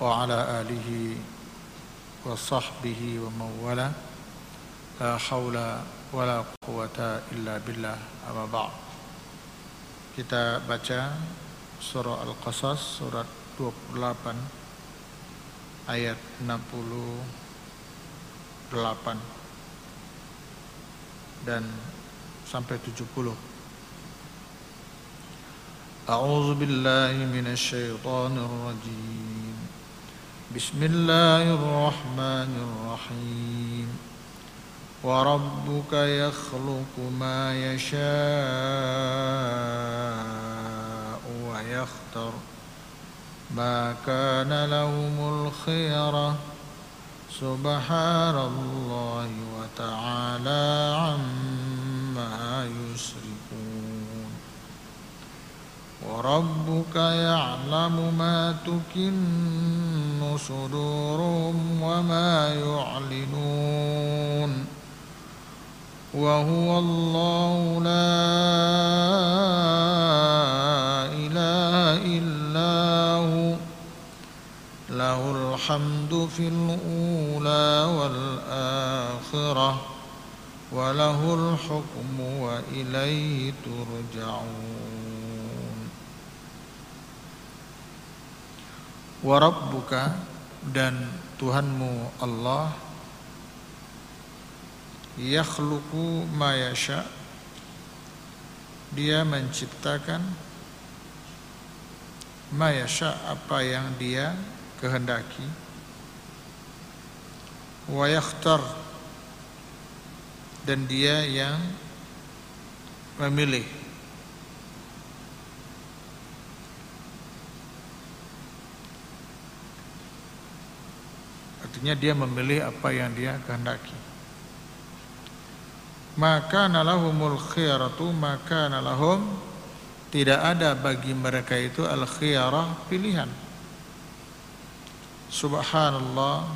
وعلى آله وصحبه ومن والاه لا حول ولا قوة إلا بالله أما بعد kita baca surah Al-Qasas surat 28 ayat 68 dan sampai 70 أعوذ بالله من الشيطان الرجيم بسم الله الرحمن الرحيم. وربك يخلق ما يشاء ويختار ما كان لهم الخيرة سبحان الله وتعالى عما يشركون. وربك يعلم ما تكن صدورهم وما يعلنون وهو الله لا إله إلا هو له الحمد في الأولى والآخرة وله الحكم وإليه ترجعون warabbuka dan Tuhanmu Allah yakhluqu ma yasha. Dia menciptakan Mayasha apa yang dia kehendaki. Wa yakhtar dan dia yang memilih. Artinya dia memilih apa yang dia kehendaki. Maka nalahumul khiyaratu maka nalahum tidak ada bagi mereka itu al khiyarah pilihan. Subhanallah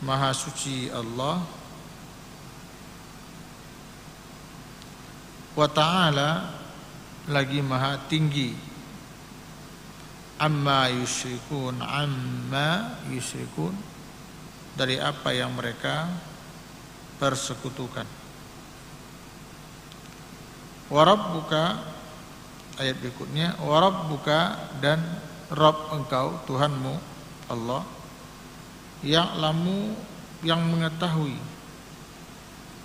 maha suci Allah. Wa ta'ala lagi maha tinggi amma yusyrikun amma yusyrikun dari apa yang mereka persekutukan. Warabbuka ayat berikutnya warabbuka dan Rabb engkau Tuhanmu Allah yang lamu yang mengetahui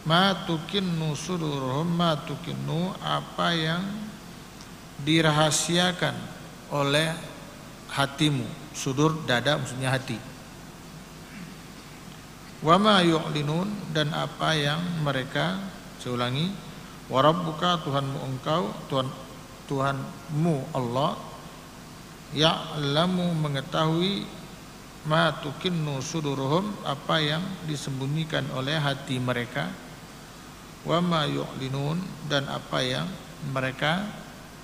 ma tukinnu suduruhum ma tukinnu apa yang dirahasiakan oleh hatimu sudur dada maksudnya hati. Wama yu'linun dan apa yang mereka saya ulangi warabbuka Tuhanmu engkau Tuhan Tuhanmu Allah ya'lamu mengetahui ma tukinnu suduruhum apa yang disembunyikan oleh hati mereka. Wama yu'linun dan apa yang mereka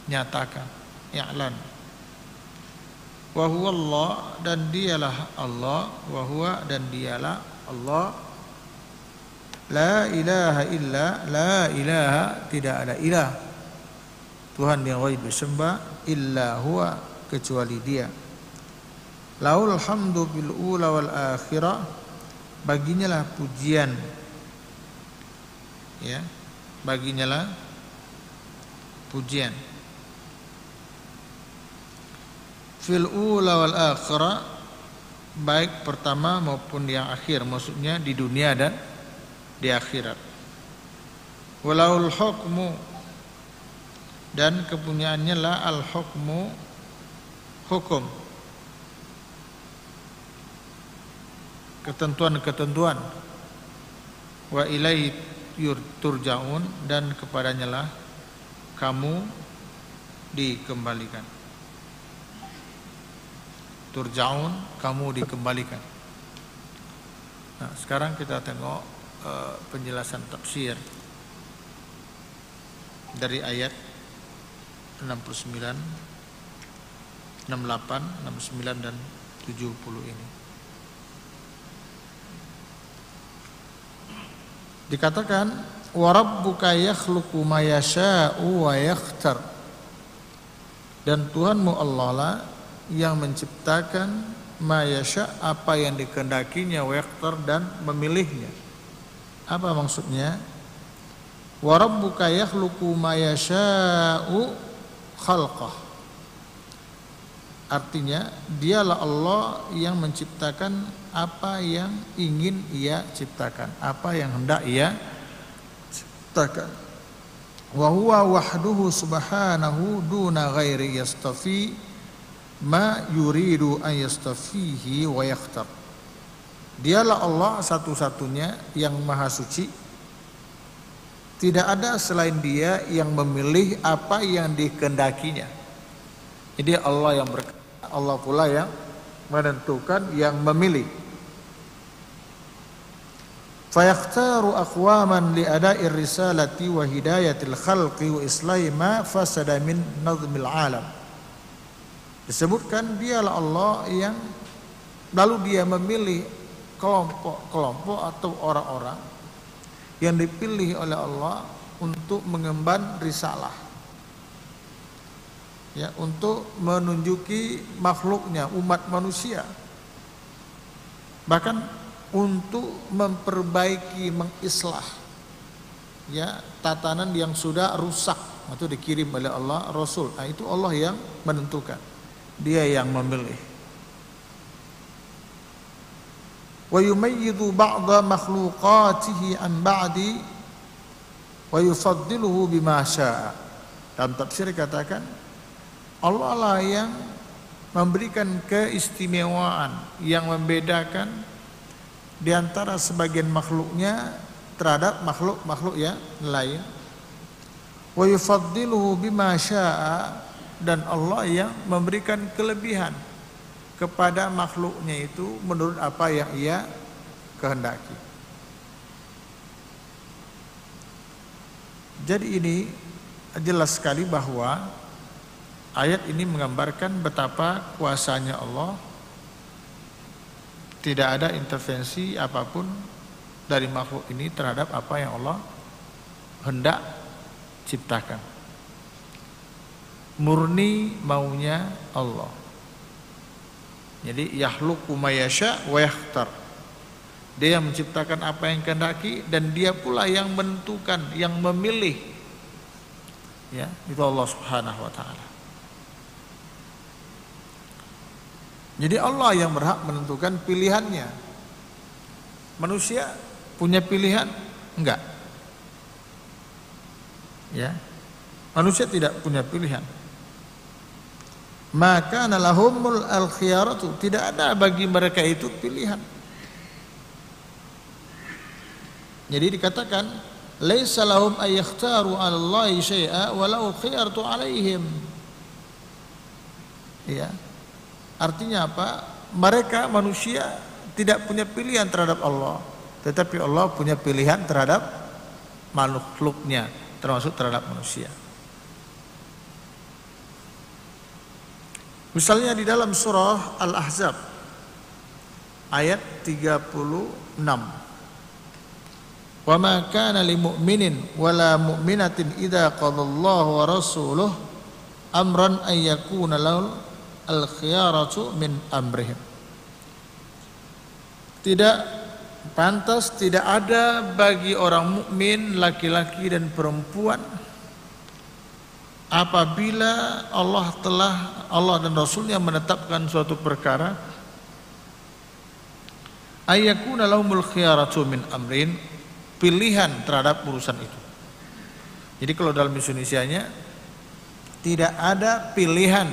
nyatakan. Ya'lan wa Allah dan dialah Allah. Wa huwa dan dialah Allah. La ilaha illa La ilaha tidak ada ilah. Tuhan yang wajib disembah Illa huwa kecuali dia. Laul hamdu bil ula wal akhirah. Baginya lah pujian. Ya Baginya lah Pujian Fil ula wal akhirah baik pertama maupun yang akhir maksudnya di dunia dan di akhirat. Walaul hukmu dan kepunyaannya lah al hukmu hukum. Ketentuan-ketentuan. Wa ilaihi turjaun dan kepadanya lah kamu dikembalikan turjaun kamu dikembalikan. Nah sekarang kita tengok uh, penjelasan tafsir dari ayat 69 68 69 dan 70 ini. Dikatakan warabbuka yakhluqu ma yasha'u wa yakhtar. Dan Tuhanmu Allah lah yang menciptakan mayasya apa yang dikehendakinya wektor dan memilihnya. Apa maksudnya? Wa rabbuka yakhluqu ma yasha'u khalqah. Artinya, dialah Allah yang menciptakan apa yang ingin ia ciptakan, apa yang hendak ia ciptakan. Wa huwa wahduhu subhanahu duna ghairi yastafi ma yuridu an yastafihi wa yakhtar. Dialah Allah satu-satunya yang maha suci. Tidak ada selain dia yang memilih apa yang dikehendakinya. Jadi Allah yang ber Allah pula yang menentukan yang memilih. Fayakhtaru aqwaman li ada'ir risalati wa hidayatil khalqi wa islahi ma fasada min nazmil alam. Disebutkan dialah Allah yang lalu dia memilih kelompok-kelompok atau orang-orang yang dipilih oleh Allah untuk mengemban risalah. Ya, untuk menunjuki makhluknya umat manusia. Bahkan untuk memperbaiki, mengislah ya tatanan yang sudah rusak itu dikirim oleh Allah Rasul. Nah, itu Allah yang menentukan. Dia yang memilih. Wa yumayyidu makhluqatihi an ba'di wa. Dalam tafsir katakan Allah lah yang memberikan keistimewaan yang membedakan di antara sebagian makhluknya terhadap makhluk-makhluk yang lain. Wa yufaddiluhu bima dan Allah yang memberikan kelebihan kepada makhluknya itu menurut apa yang ia kehendaki. Jadi ini jelas sekali bahwa ayat ini menggambarkan betapa kuasanya Allah tidak ada intervensi apa pun dari makhluk ini terhadap apa yang Allah hendak ciptakan murni maunya Allah. Jadi yahluku mayasya wa yakhtar. Dia yang menciptakan apa yang kehendaki dan dia pula yang menentukan, yang memilih. Ya, itu Allah Subhanahu wa taala. Jadi Allah yang berhak menentukan pilihannya. Manusia punya pilihan? Enggak. Ya. Manusia tidak punya pilihan maka nalahumul al khiyaratu tidak ada bagi mereka itu pilihan. Jadi dikatakan laisa lahum ayakhtaru 'ala Allah syai'a walau khiyartu 'alaihim. Ya artinya apa? Mereka manusia tidak punya pilihan terhadap Allah. Tetapi Allah punya pilihan terhadap makhluknya termasuk terhadap manusia Misalnya di dalam surah Al-Ahzab ayat 36. Wa ma kana lil mu'minin wala mu'minatin idza qadallahu wa rasuluhu amran ay yakuna lahul al-khiyaratu min amrihim. Tidak pantas tidak ada bagi orang mukmin laki-laki dan perempuan apabila Allah telah Allah dan Rasulnya menetapkan suatu perkara ayakuna lahumul khiyaratu min amrin pilihan terhadap urusan itu. Jadi kalau dalam Indonesia-nya tidak ada pilihan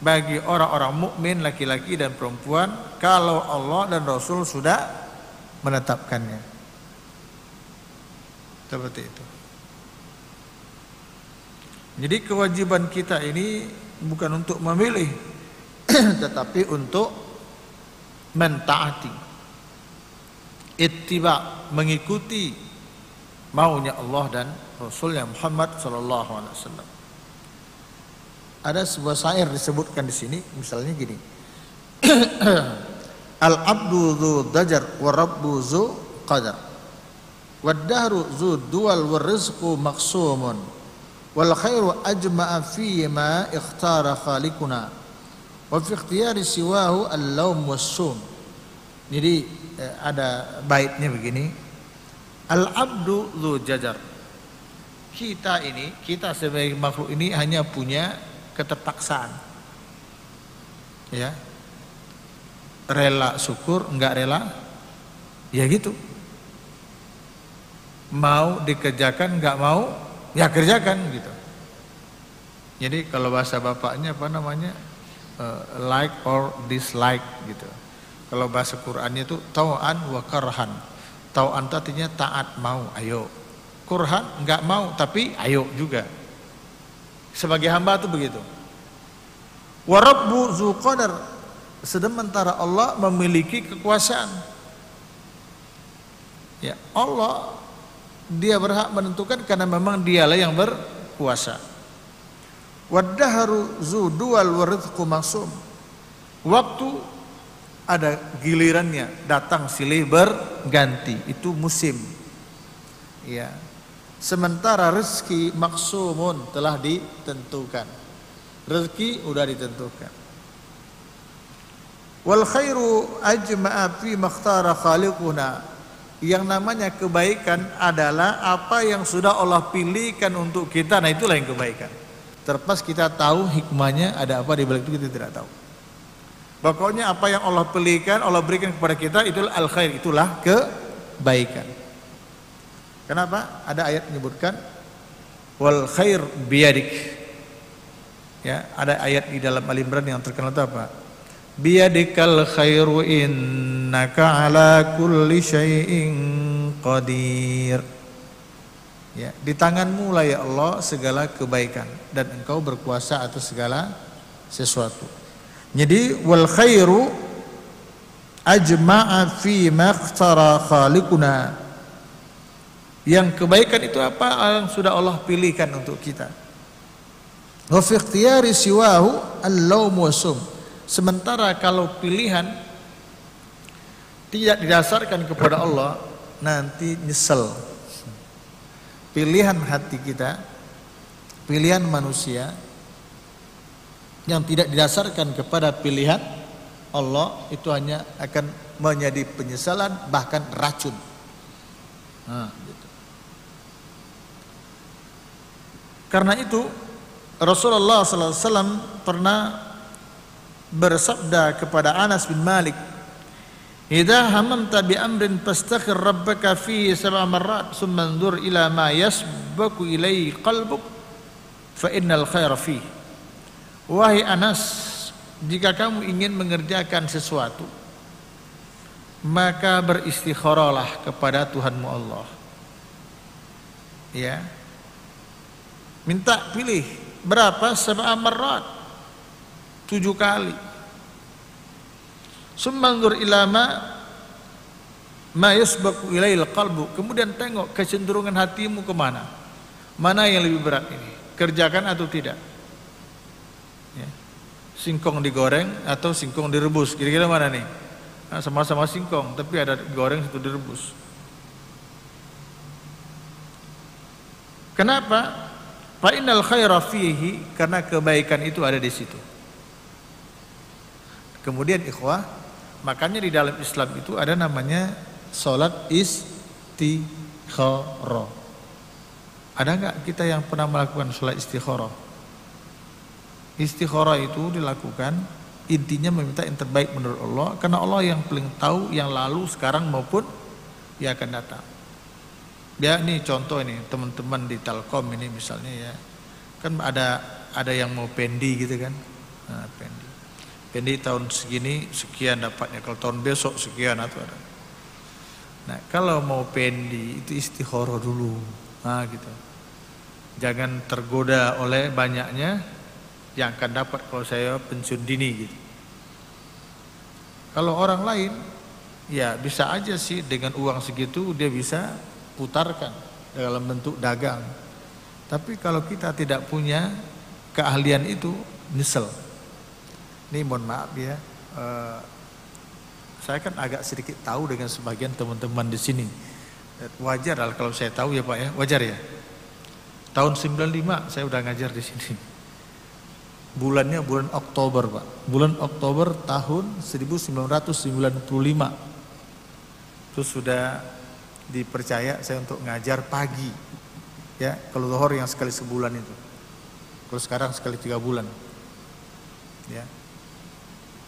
bagi orang-orang mukmin laki-laki dan perempuan kalau Allah dan Rasul sudah menetapkannya. Seperti itu. Jadi kewajiban kita ini bukan untuk memilih tetapi untuk mentaati. Ittiba mengikuti maunya Allah dan Rasulnya Muhammad sallallahu alaihi wasallam. Ada sebuah syair disebutkan di sini misalnya gini. Al abdu dzu dajar wa rabbu dzu qadar. Wad dahru dzu dual wa rizqu maqsumun wal khairu ajma'a fi ma ikhtara khaliquna Wa fi ikhtiyari siwahu al-laum was-sum. Jadi eh, ada baitnya begini. Al-abdu dzu jajar. Kita ini, kita sebagai makhluk ini hanya punya keterpaksaan. Ya. Rela syukur, enggak rela ya gitu. Mau dikerjakan enggak mau, ya kerjakan gitu. Jadi kalau bahasa bapaknya apa namanya? Uh, like or dislike gitu. Kalau bahasa Qur'annya itu tau'an wa karhan. Tau'an artinya taat mau, ayo. Kurhan enggak mau tapi ayo juga. Sebagai hamba itu begitu. Wa rabbu zu qadar. Sementara Allah memiliki kekuasaan. Ya, Allah dia berhak menentukan karena memang dialah yang berkuasa. Waddaharu zu dual waridku masum. Waktu ada gilirannya datang silih berganti. Itu musim. Ya. Sementara rezeki maksumun telah ditentukan. Rezeki sudah ditentukan. Wal khairu ajma'a fi makhtara khaliquna yang namanya kebaikan adalah apa yang sudah Allah pilihkan untuk kita nah itulah yang kebaikan terpas kita tahu hikmahnya ada apa di balik itu kita tidak tahu Pokoknya apa yang Allah pilihkan, Allah berikan kepada kita itulah al khair, itulah kebaikan. Kenapa? Ada ayat menyebutkan wal khair biyadik. Ya, ada ayat di dalam Al Imran yang terkenal itu apa? Biyadikal khairu innaka ala kulli syai'in qadir. Ya, di tanganmu lah ya Allah segala kebaikan dan engkau berkuasa atas segala sesuatu. Jadi wal khairu ajma'a fi maqtara khaliquna. Yang kebaikan itu apa yang sudah Allah pilihkan untuk kita. Wa fi ikhtiyari siwahu al-laum wasum. Sementara kalau pilihan tidak didasarkan kepada Allah nanti nyesel. Pilihan hati kita, pilihan manusia yang tidak didasarkan kepada pilihan Allah itu hanya akan menjadi penyesalan bahkan racun. Nah, gitu. Karena itu Rasulullah SAW pernah bersabda kepada Anas bin Malik, "Idza hamamta bi amrin fastakhir rabbaka fi sab'a marrat, thumma anzur ila ma yasbaku ilaihi qalbuk, fa innal khaira fihi." Wahai Anas, jika kamu ingin mengerjakan sesuatu, maka beristikharalah kepada Tuhanmu Allah. Ya. Minta pilih berapa sab'a marrat? Tujuh kali. Sumandur ilama ma yasbaku ilail qalbu. Kemudian tengok kecenderungan hatimu ke mana. Mana yang lebih berat ini? Kerjakan atau tidak? singkong digoreng atau singkong direbus kira-kira mana nih nah, sama-sama singkong tapi ada digoreng satu direbus kenapa fa innal khaira karena kebaikan itu ada di situ kemudian ikhwah makanya di dalam Islam itu ada namanya salat istikharah ada nggak kita yang pernah melakukan salat istikharah Istikharah itu dilakukan intinya meminta yang terbaik menurut Allah karena Allah yang paling tahu yang lalu sekarang maupun yang akan datang. Ya ini contoh ini teman-teman di Telkom ini misalnya ya. Kan ada ada yang mau pendi gitu kan? Nah, pendi pendi tahun segini sekian dapatnya kalau tahun besok sekian atau ada nah kalau mau pendi itu istikharah dulu nah gitu jangan tergoda oleh banyaknya yang akan dapat kalau saya pensiun dini gitu. Kalau orang lain ya bisa aja sih dengan uang segitu dia bisa putarkan dalam bentuk dagang. Tapi kalau kita tidak punya keahlian itu nyesel. Ini mohon maaf ya. Uh, saya kan agak sedikit tahu dengan sebagian teman-teman di sini. Wajar kalau saya tahu ya Pak ya, wajar ya. Tahun 95 saya udah ngajar di sini. bulannya bulan Oktober Pak bulan Oktober tahun 1995 terus sudah dipercaya saya untuk ngajar pagi ya kalau zuhur yang sekali sebulan itu kalau sekarang sekali tiga bulan ya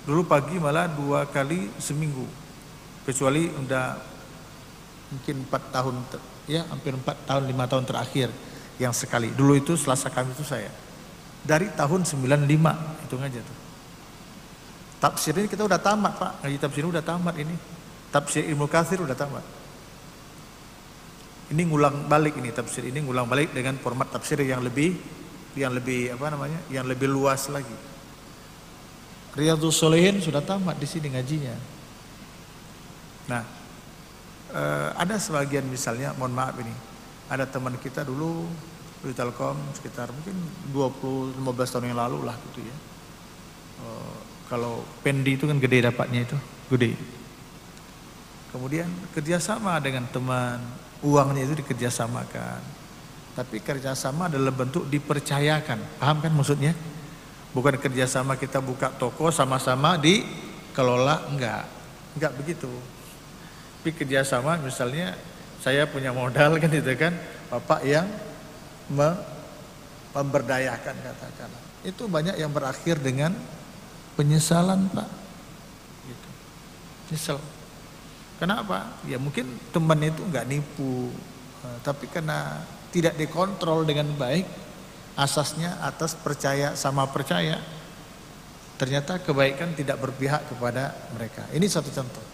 dulu pagi malah dua kali seminggu. Kecuali udah mungkin empat tahun ya hampir empat tahun lima tahun terakhir yang sekali. Dulu itu selasa kami itu saya. Dari tahun 95 itu aja tuh. Tafsir ini kita udah tamat pak. Ngaji tafsir udah tamat ini. Tafsir ilmu kasir udah tamat. Ini ngulang balik ini tafsir ini ngulang balik dengan format tafsir yang lebih yang lebih apa namanya yang lebih luas lagi Riyadhus Solehin sudah tamat di sini ngajinya nah eh, ada sebagian misalnya mohon maaf ini ada teman kita dulu di Telkom sekitar mungkin 20 15 tahun yang lalu lah gitu ya eh, kalau pendi itu kan gede dapatnya itu gede kemudian kerjasama dengan teman uangnya itu dikerjasamakan. Tapi kerjasama adalah bentuk dipercayakan. Paham kan maksudnya? Bukan kerjasama kita buka toko sama-sama dikelola, enggak. Enggak begitu. Tapi kerjasama misalnya saya punya modal kan itu kan, Bapak yang memberdayakan katakanlah. Itu banyak yang berakhir dengan penyesalan Pak. Gitu. Nyesel. Kenapa? Ya mungkin teman itu nggak nipu, eh, tapi karena tidak dikontrol dengan baik, asasnya atas percaya sama percaya, ternyata kebaikan tidak berpihak kepada mereka. Ini satu contoh.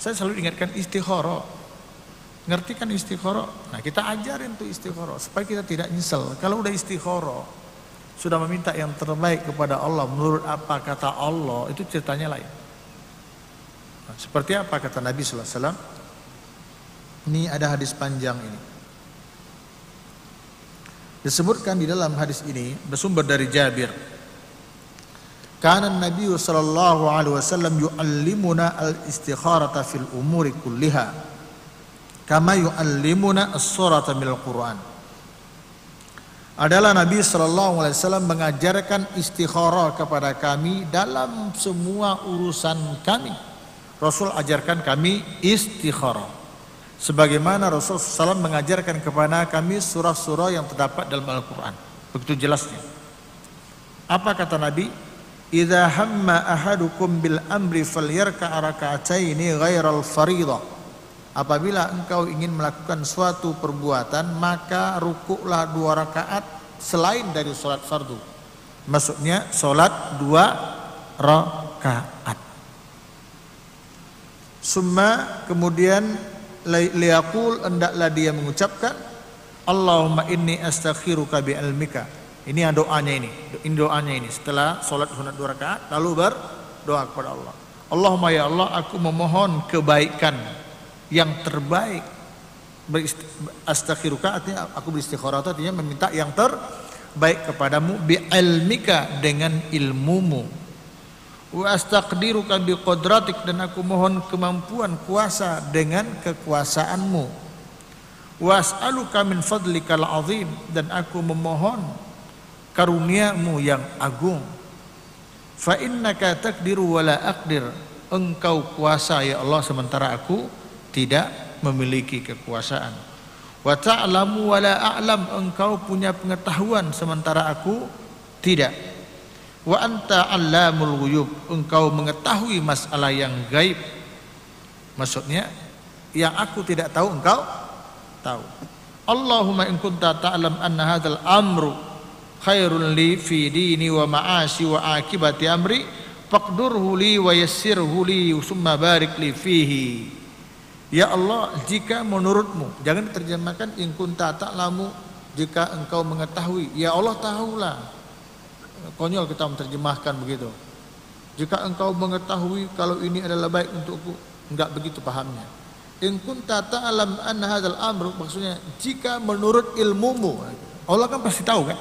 Saya selalu ingatkan istighoro. Ngerti kan istighoro? Nah kita ajarin tuh istighoro supaya kita tidak nyesel. Kalau udah istighoro, sudah meminta yang terbaik kepada Allah menurut apa kata Allah, itu ceritanya lain. Seperti apa kata Nabi wasallam? Ini ada hadis panjang ini. Disebutkan di dalam hadis ini bersumber dari Jabir. Kana Nabi sallallahu alaihi wasallam yuallimuna al-istikharata fil umuri kulliha kama yuallimuna as-surata minal Qur'an. Adalah Nabi sallallahu alaihi wasallam mengajarkan istikharah kepada kami dalam semua urusan kami Rasul ajarkan kami istikharah. Sebagaimana Rasul SAW mengajarkan kepada kami surah-surah yang terdapat dalam Al-Quran. Begitu jelasnya. Apa kata Nabi? Idza hamma ahadukum bil amri falyarka raka'ataini ghairal faridah. Apabila engkau ingin melakukan suatu perbuatan, maka rukuklah dua rakaat selain dari sholat fardu. Maksudnya sholat dua rakaat. Summa kemudian liyaqul hendaklah dia mengucapkan Allahumma inni astakhiruka bi ilmika. Ini doanya ini. Ini doanya ini setelah salat sunat dua rakaat lalu berdoa kepada Allah. Allahumma ya Allah aku memohon kebaikan yang terbaik. Astakhiruka artinya aku beristikharah artinya meminta yang terbaik kepadamu bi ilmika dengan ilmumu wa astaqdiruka biqadratik dan aku mohon kemampuan kuasa dengan kekuasaanmu. Wa as'aluka min fadlikal azim dan aku memohon karuniamu yang agung. Fa innaka takdiru wa la aqdir engkau kuasa ya Allah sementara aku tidak memiliki kekuasaan. Wa ta'lamu wa la a'lam engkau punya pengetahuan sementara aku tidak wa anta allamul ghuyub. Engkau mengetahui masalah yang gaib. Maksudnya yang aku tidak tahu engkau tahu. Allahumma in kunta ta'lam anna hadzal amru khairun li fi dini wa ma'ashi wa akibati amri faqdurhu li wa yassirhu li summa barik li fihi. Ya Allah jika menurutmu jangan diterjemahkan in kunta ta'lamu jika engkau mengetahui. Ya Allah tahulah konyol kita menerjemahkan begitu. Jika engkau mengetahui kalau ini adalah baik untukku, enggak begitu pahamnya. In kunta ta'lam anna hadzal amr maksudnya jika menurut ilmumu Allah kan pasti tahu kan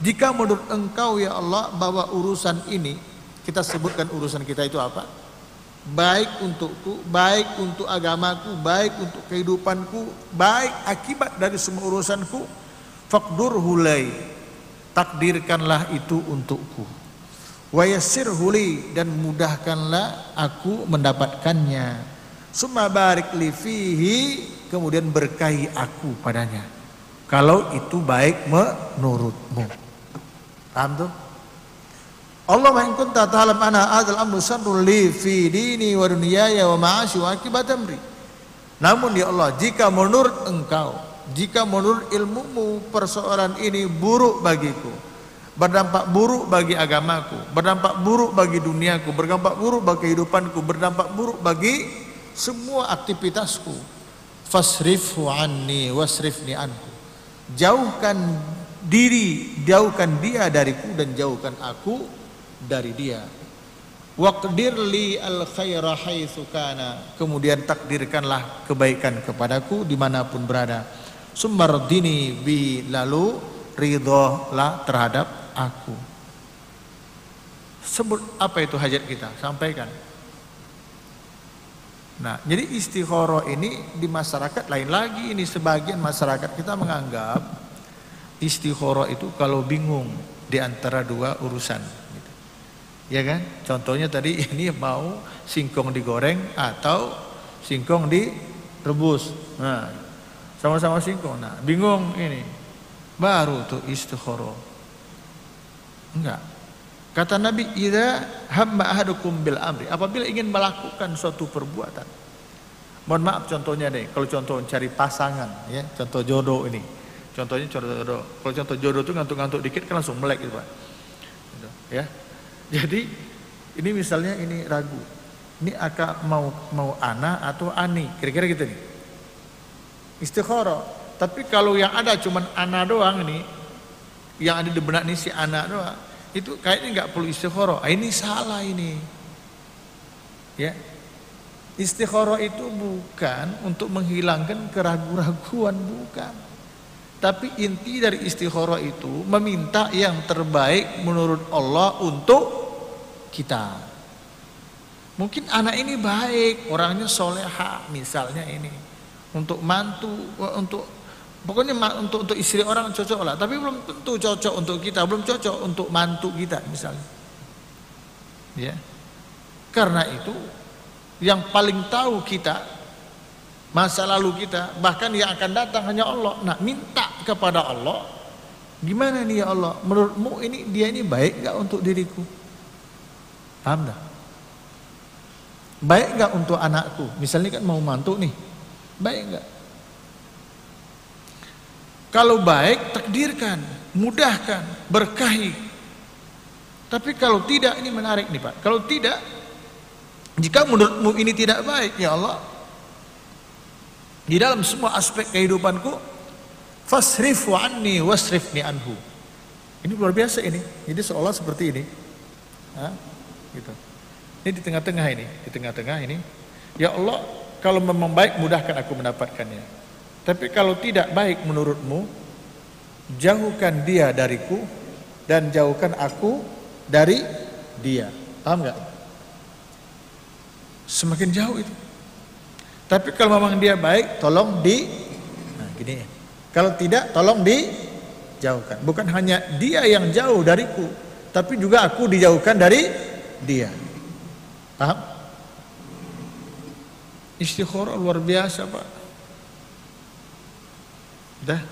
jika menurut engkau ya Allah bahwa urusan ini kita sebutkan urusan kita itu apa baik untukku baik untuk agamaku baik untuk kehidupanku baik akibat dari semua urusanku faqdur hulai takdirkanlah itu untukku. Wa huli dan mudahkanlah aku mendapatkannya. Summa barik li fihi kemudian berkahi aku padanya. Kalau itu baik menurutmu. Paham tuh? Allah in kunta ta'lam ana adzal amru sanrul li fi dini wa dunyaya wa ma'ashi wa akibat amri. Namun ya Allah jika menurut engkau jika menurut ilmumu persoalan ini buruk bagiku berdampak buruk bagi agamaku, berdampak buruk bagi duniaku, berdampak buruk bagi kehidupanku, berdampak buruk bagi semua aktivitasku. Fasrifhu anni wasrifni anhu. Jauhkan diri, jauhkan dia dariku dan jauhkan aku dari dia. Waqdir li al khaira haitsu kana. Kemudian takdirkanlah kebaikan kepadaku di mana pun berada. Sumardini bi lalu ridholah terhadap aku. Sebut apa itu hajat kita, sampaikan. Nah, jadi istikhoro ini di masyarakat lain lagi ini sebagian masyarakat kita menganggap istikhoro itu kalau bingung di antara dua urusan. Gitu. Ya kan? Contohnya tadi ini mau singkong digoreng atau singkong direbus. Nah, sama-sama singkong. Nah, bingung ini. Baru tuh istikhoro. Enggak. Kata Nabi, "Idza hamma ahadukum bil amri." Apabila ingin melakukan suatu perbuatan. Mohon maaf contohnya deh, kalau contoh cari pasangan ya, contoh jodoh ini. Contohnya contoh jodoh. Kalau contoh jodoh itu ngantuk-ngantuk dikit kan langsung melek gitu, Pak. Gitu, ya. Jadi ini misalnya ini ragu. Ini akan mau mau ana atau ani, kira-kira gitu nih. Istikharah. Tapi kalau yang ada cuman ana doang ini, yang ada di benak ini si anak doang itu kayaknya nggak perlu istikharah ah, ini salah ini. Ya. Istikharah itu bukan untuk menghilangkan keraguan-raguan bukan. Tapi inti dari istikharah itu meminta yang terbaik menurut Allah untuk kita. Mungkin anak ini baik orangnya soleha misalnya ini untuk mantu untuk Pokoknya untuk untuk istri orang cocok lah, tapi belum tentu cocok untuk kita, belum cocok untuk mantu kita misalnya. Ya. Karena itu yang paling tahu kita masa lalu kita, bahkan yang akan datang hanya Allah. Nah, minta kepada Allah, gimana nih ya Allah? Menurutmu ini dia ini baik gak untuk diriku? Paham? Baik gak untuk anakku? Misalnya kan mau mantu nih, baik gak? Kalau baik takdirkan, mudahkan, berkahi. Tapi kalau tidak ini menarik nih Pak. Kalau tidak jika menurutmu ini tidak baik ya Allah di dalam semua aspek kehidupanku fasrifu anni wasrifni anhu. Ini luar biasa ini. Jadi seolah seperti ini. Gitu. Ini di tengah-tengah ini, di tengah-tengah ini. Ya Allah, kalau memang baik mudahkan aku mendapatkannya. Tapi kalau tidak baik menurutmu, jauhkan dia dariku dan jauhkan aku dari dia. Paham nggak? Semakin jauh itu. Tapi kalau memang dia baik, tolong di nah gini. Kalau tidak, tolong dijauhkan. Bukan hanya dia yang jauh dariku, tapi juga aku dijauhkan dari dia. Paham? Istikharah luar biasa, Pak. Dah.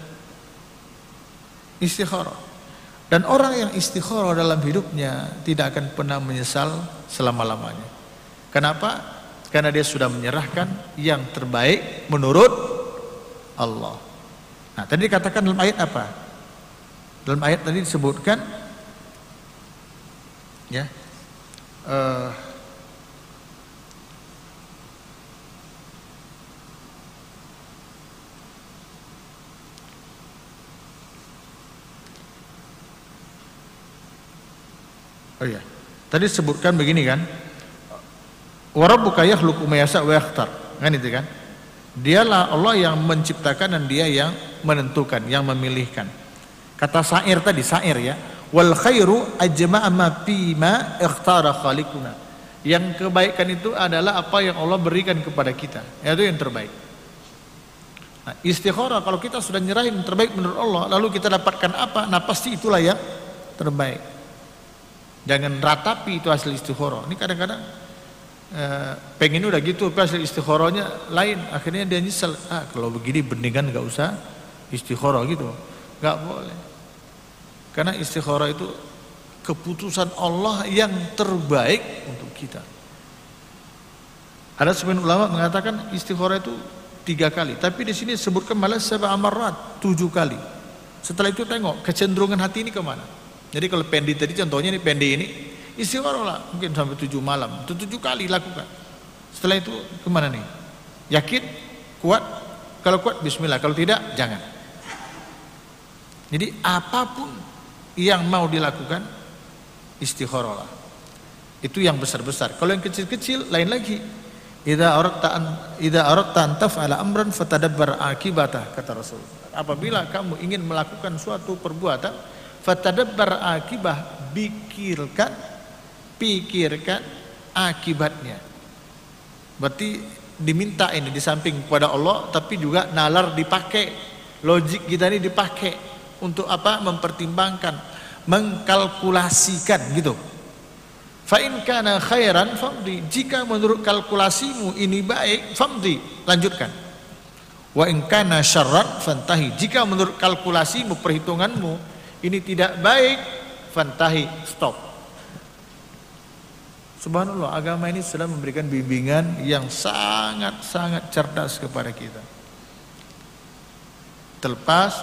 Istikharah. Dan orang yang istikharah dalam hidupnya tidak akan pernah menyesal selama-lamanya. Kenapa? Karena dia sudah menyerahkan yang terbaik menurut Allah. Nah, tadi dikatakan dalam ayat apa? Dalam ayat tadi disebutkan ya. Uh, Oh iya. Tadi sebutkan begini kan. Warabbuka yakhluqu ma yasha wa yakhtar. Kan itu kan? Dialah Allah yang menciptakan dan dia yang menentukan, yang memilihkan. Kata syair tadi, syair ya. Wal khairu ajma'a ma ma ikhtara khaliquna. Yang kebaikan itu adalah apa yang Allah berikan kepada kita. Itu yang terbaik. Nah, kalau kita sudah nyerahin terbaik menurut Allah, lalu kita dapatkan apa? Nah pasti itulah yang terbaik. Jangan ratapi itu hasil istikharah. Ini kadang-kadang eh, pengen udah gitu, hasil istikharahnya lain. Akhirnya dia nyesel. Ah kalau begini beningan nggak usah istikharah gitu, nggak boleh. Karena istikharah itu keputusan Allah yang terbaik untuk kita. Ada sebagian ulama mengatakan istikharah itu tiga kali. Tapi di sini sebutkan malah sebab amarat tujuh kali. Setelah itu tengok kecenderungan hati ini ke mana. Jadi kalau pendi tadi contohnya ini pendi ini istighfarah mungkin sampai tujuh malam. Itu tujuh kali lakukan. Setelah itu ke mana nih? Yakin? Kuat? Kalau kuat Bismillah. Kalau tidak jangan. Jadi apa pun yang mau dilakukan istikharah Itu yang besar-besar. Kalau yang kecil-kecil lain lagi. Idza aradta an idza aradta an taf'ala amran fatadabbar akibatah kata Rasul. Apabila kamu ingin melakukan suatu perbuatan, fatadabbar akibah, pikirkan pikirkan akibatnya. Berarti diminta ini di samping kepada Allah tapi juga nalar dipakai. Logik kita ini dipakai untuk apa? Mempertimbangkan, mengkalkulasikan gitu. Fa in kana khairan famdi. Jika menurut kalkulasimu ini baik, famdi, lanjutkan. Wa in kana syarran fantahi. Jika menurut kalkulasimu, perhitunganmu ini tidak baik, fantahi, stop. Subhanallah, agama ini sudah memberikan bimbingan yang sangat-sangat cerdas kepada kita. Terlepas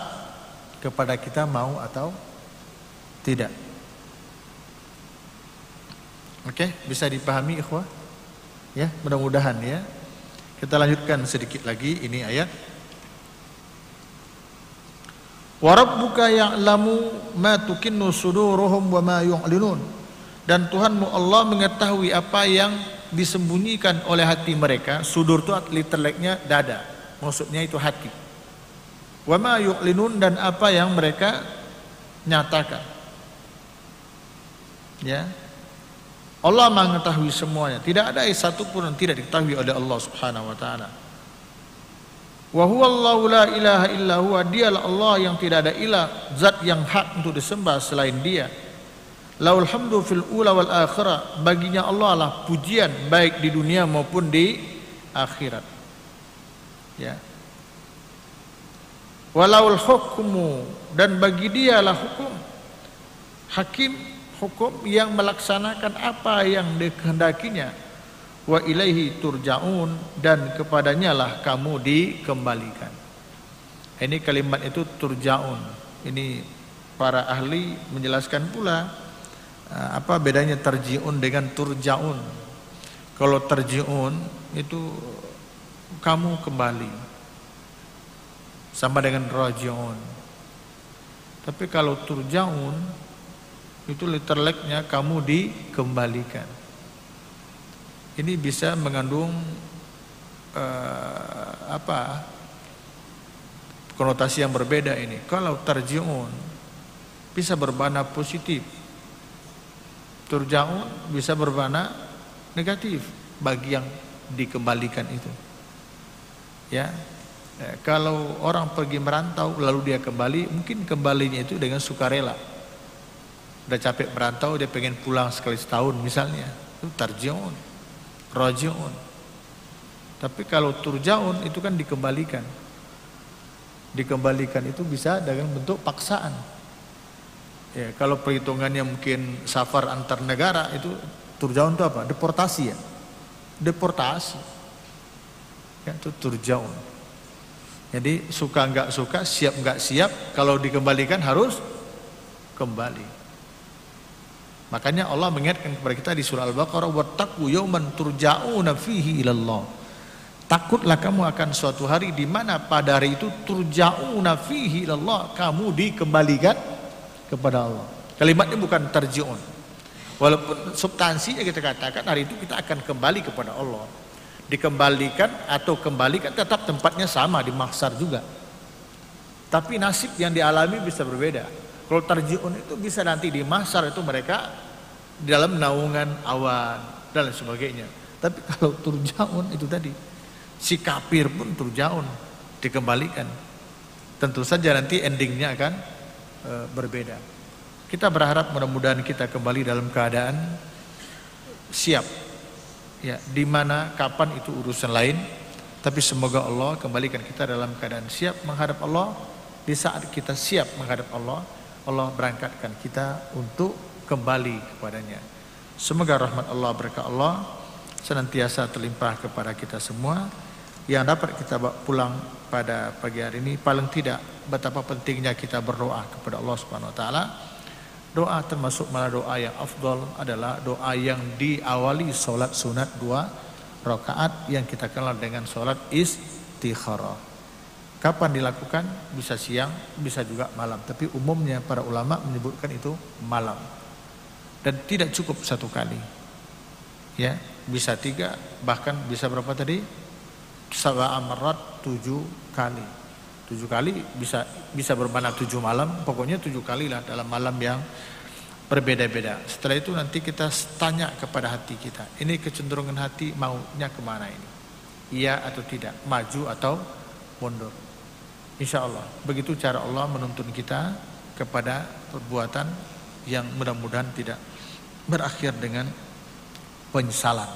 kepada kita mau atau tidak. Oke, bisa dipahami ikhwah? Ya, mudah-mudahan ya. Kita lanjutkan sedikit lagi ini ayat. Wa rabbuka ya'lamu ma tukinnu suduruhum wa ma yu'linun. Dan Tuhanmu Allah mengetahui apa yang disembunyikan oleh hati mereka. Sudur itu literalnya dada. Maksudnya itu hati. Wa ma yu'linun dan apa yang mereka nyatakan. Ya, Allah mengetahui semuanya. Tidak ada satu pun yang tidak diketahui oleh Allah Subhanahu wa taala. Wa huwallahu la ilaha illa huwa dialah Allah yang tidak ada ilah zat yang hak untuk disembah selain dia. Laul hamdu fil ula wal akhirah baginya Allah lah pujian baik di dunia maupun di akhirat. Ya. Walaul hukmu dan bagi dia lah hukum hakim hukum yang melaksanakan apa yang dikehendakinya wa ilaihi turjaun dan kepadanya lah kamu dikembalikan. Ini kalimat itu turjaun. Ini para ahli menjelaskan pula uh, apa bedanya terjiun dengan turjaun. Kalau terjiun itu kamu kembali. Sama dengan rajiun. Tapi kalau turjaun itu literleknya kamu dikembalikan. Ini bisa mengandung uh, apa konotasi yang berbeda ini. Kalau terjiun bisa bermakna positif, turjaun bisa bermakna negatif. Bagi yang dikembalikan itu. Ya, eh, kalau orang pergi merantau lalu dia kembali, mungkin kembalinya itu dengan sukarela. Udah capek merantau dia pengen pulang sekali setahun misalnya. Itu tarjiun rojiun tapi kalau turjaun itu kan dikembalikan. Dikembalikan itu bisa dengan bentuk paksaan. Ya kalau perhitungannya mungkin safar antar negara itu turjaun itu apa? Deportasi ya? Deportasi. Ya itu turjaun. Jadi suka nggak suka siap nggak siap kalau dikembalikan harus kembali Makanya Allah mengingatkan kepada kita di surah Al-Baqarah wattaqu yawman turja'una fihi ilallah. Takutlah kamu akan suatu hari di mana pada hari itu turja'una fihi ilallah, kamu dikembalikan kepada Allah. Kalimat ini bukan terjiun. Walaupun substansinya kita katakan hari itu kita akan kembali kepada Allah. Dikembalikan atau kembalikan tetap tempatnya sama di mahsyar juga. Tapi nasib yang dialami bisa berbeda. Kalau tarjiun itu bisa nanti di masar itu mereka di dalam naungan awan dan sebagainya. Tapi kalau turjaun itu tadi si kafir pun turjaun dikembalikan. Tentu saja nanti endingnya akan e, berbeda. Kita berharap mudah-mudahan kita kembali dalam keadaan siap. Ya, di mana kapan itu urusan lain, tapi semoga Allah kembalikan kita dalam keadaan siap menghadap Allah. Di saat kita siap menghadap Allah, Allah berangkatkan kita untuk kembali kepadanya. Semoga rahmat Allah berkah Allah senantiasa terlimpah kepada kita semua yang dapat kita pulang pada pagi hari ini paling tidak betapa pentingnya kita berdoa kepada Allah Subhanahu wa taala. Doa termasuk malah doa yang afdal adalah doa yang diawali solat sunat dua rakaat yang kita kenal dengan solat istikharah. Kapan dilakukan? Bisa siang, bisa juga malam. Tapi umumnya para ulama menyebutkan itu malam. Dan tidak cukup satu kali. Ya, bisa tiga, bahkan bisa berapa tadi? sab'a amarat tujuh kali tujuh kali bisa bisa bermakna tujuh malam pokoknya tujuh kali lah dalam malam yang berbeda-beda setelah itu nanti kita tanya kepada hati kita ini kecenderungan hati maunya ke mana ini iya atau tidak maju atau mundur insya Allah begitu cara Allah menuntun kita kepada perbuatan yang mudah-mudahan tidak berakhir dengan penyesalan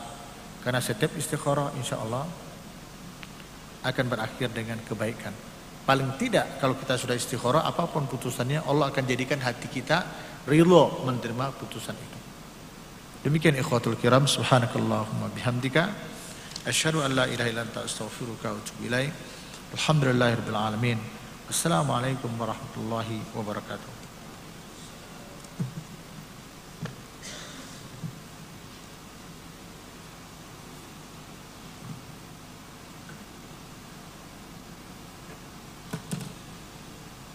karena setiap istikharah insya Allah akan berakhir dengan kebaikan. Paling tidak kalau kita sudah istikharah apa pun putusannya Allah akan jadikan hati kita rilo menerima putusan itu. Demikian ikhwatul kiram subhanakallahumma bihamdika asyhadu an la ilaha illa anta astaghfiruka wa. الحمد لله رب العالمين. السلام عليكم ورحمة الله وبركاته.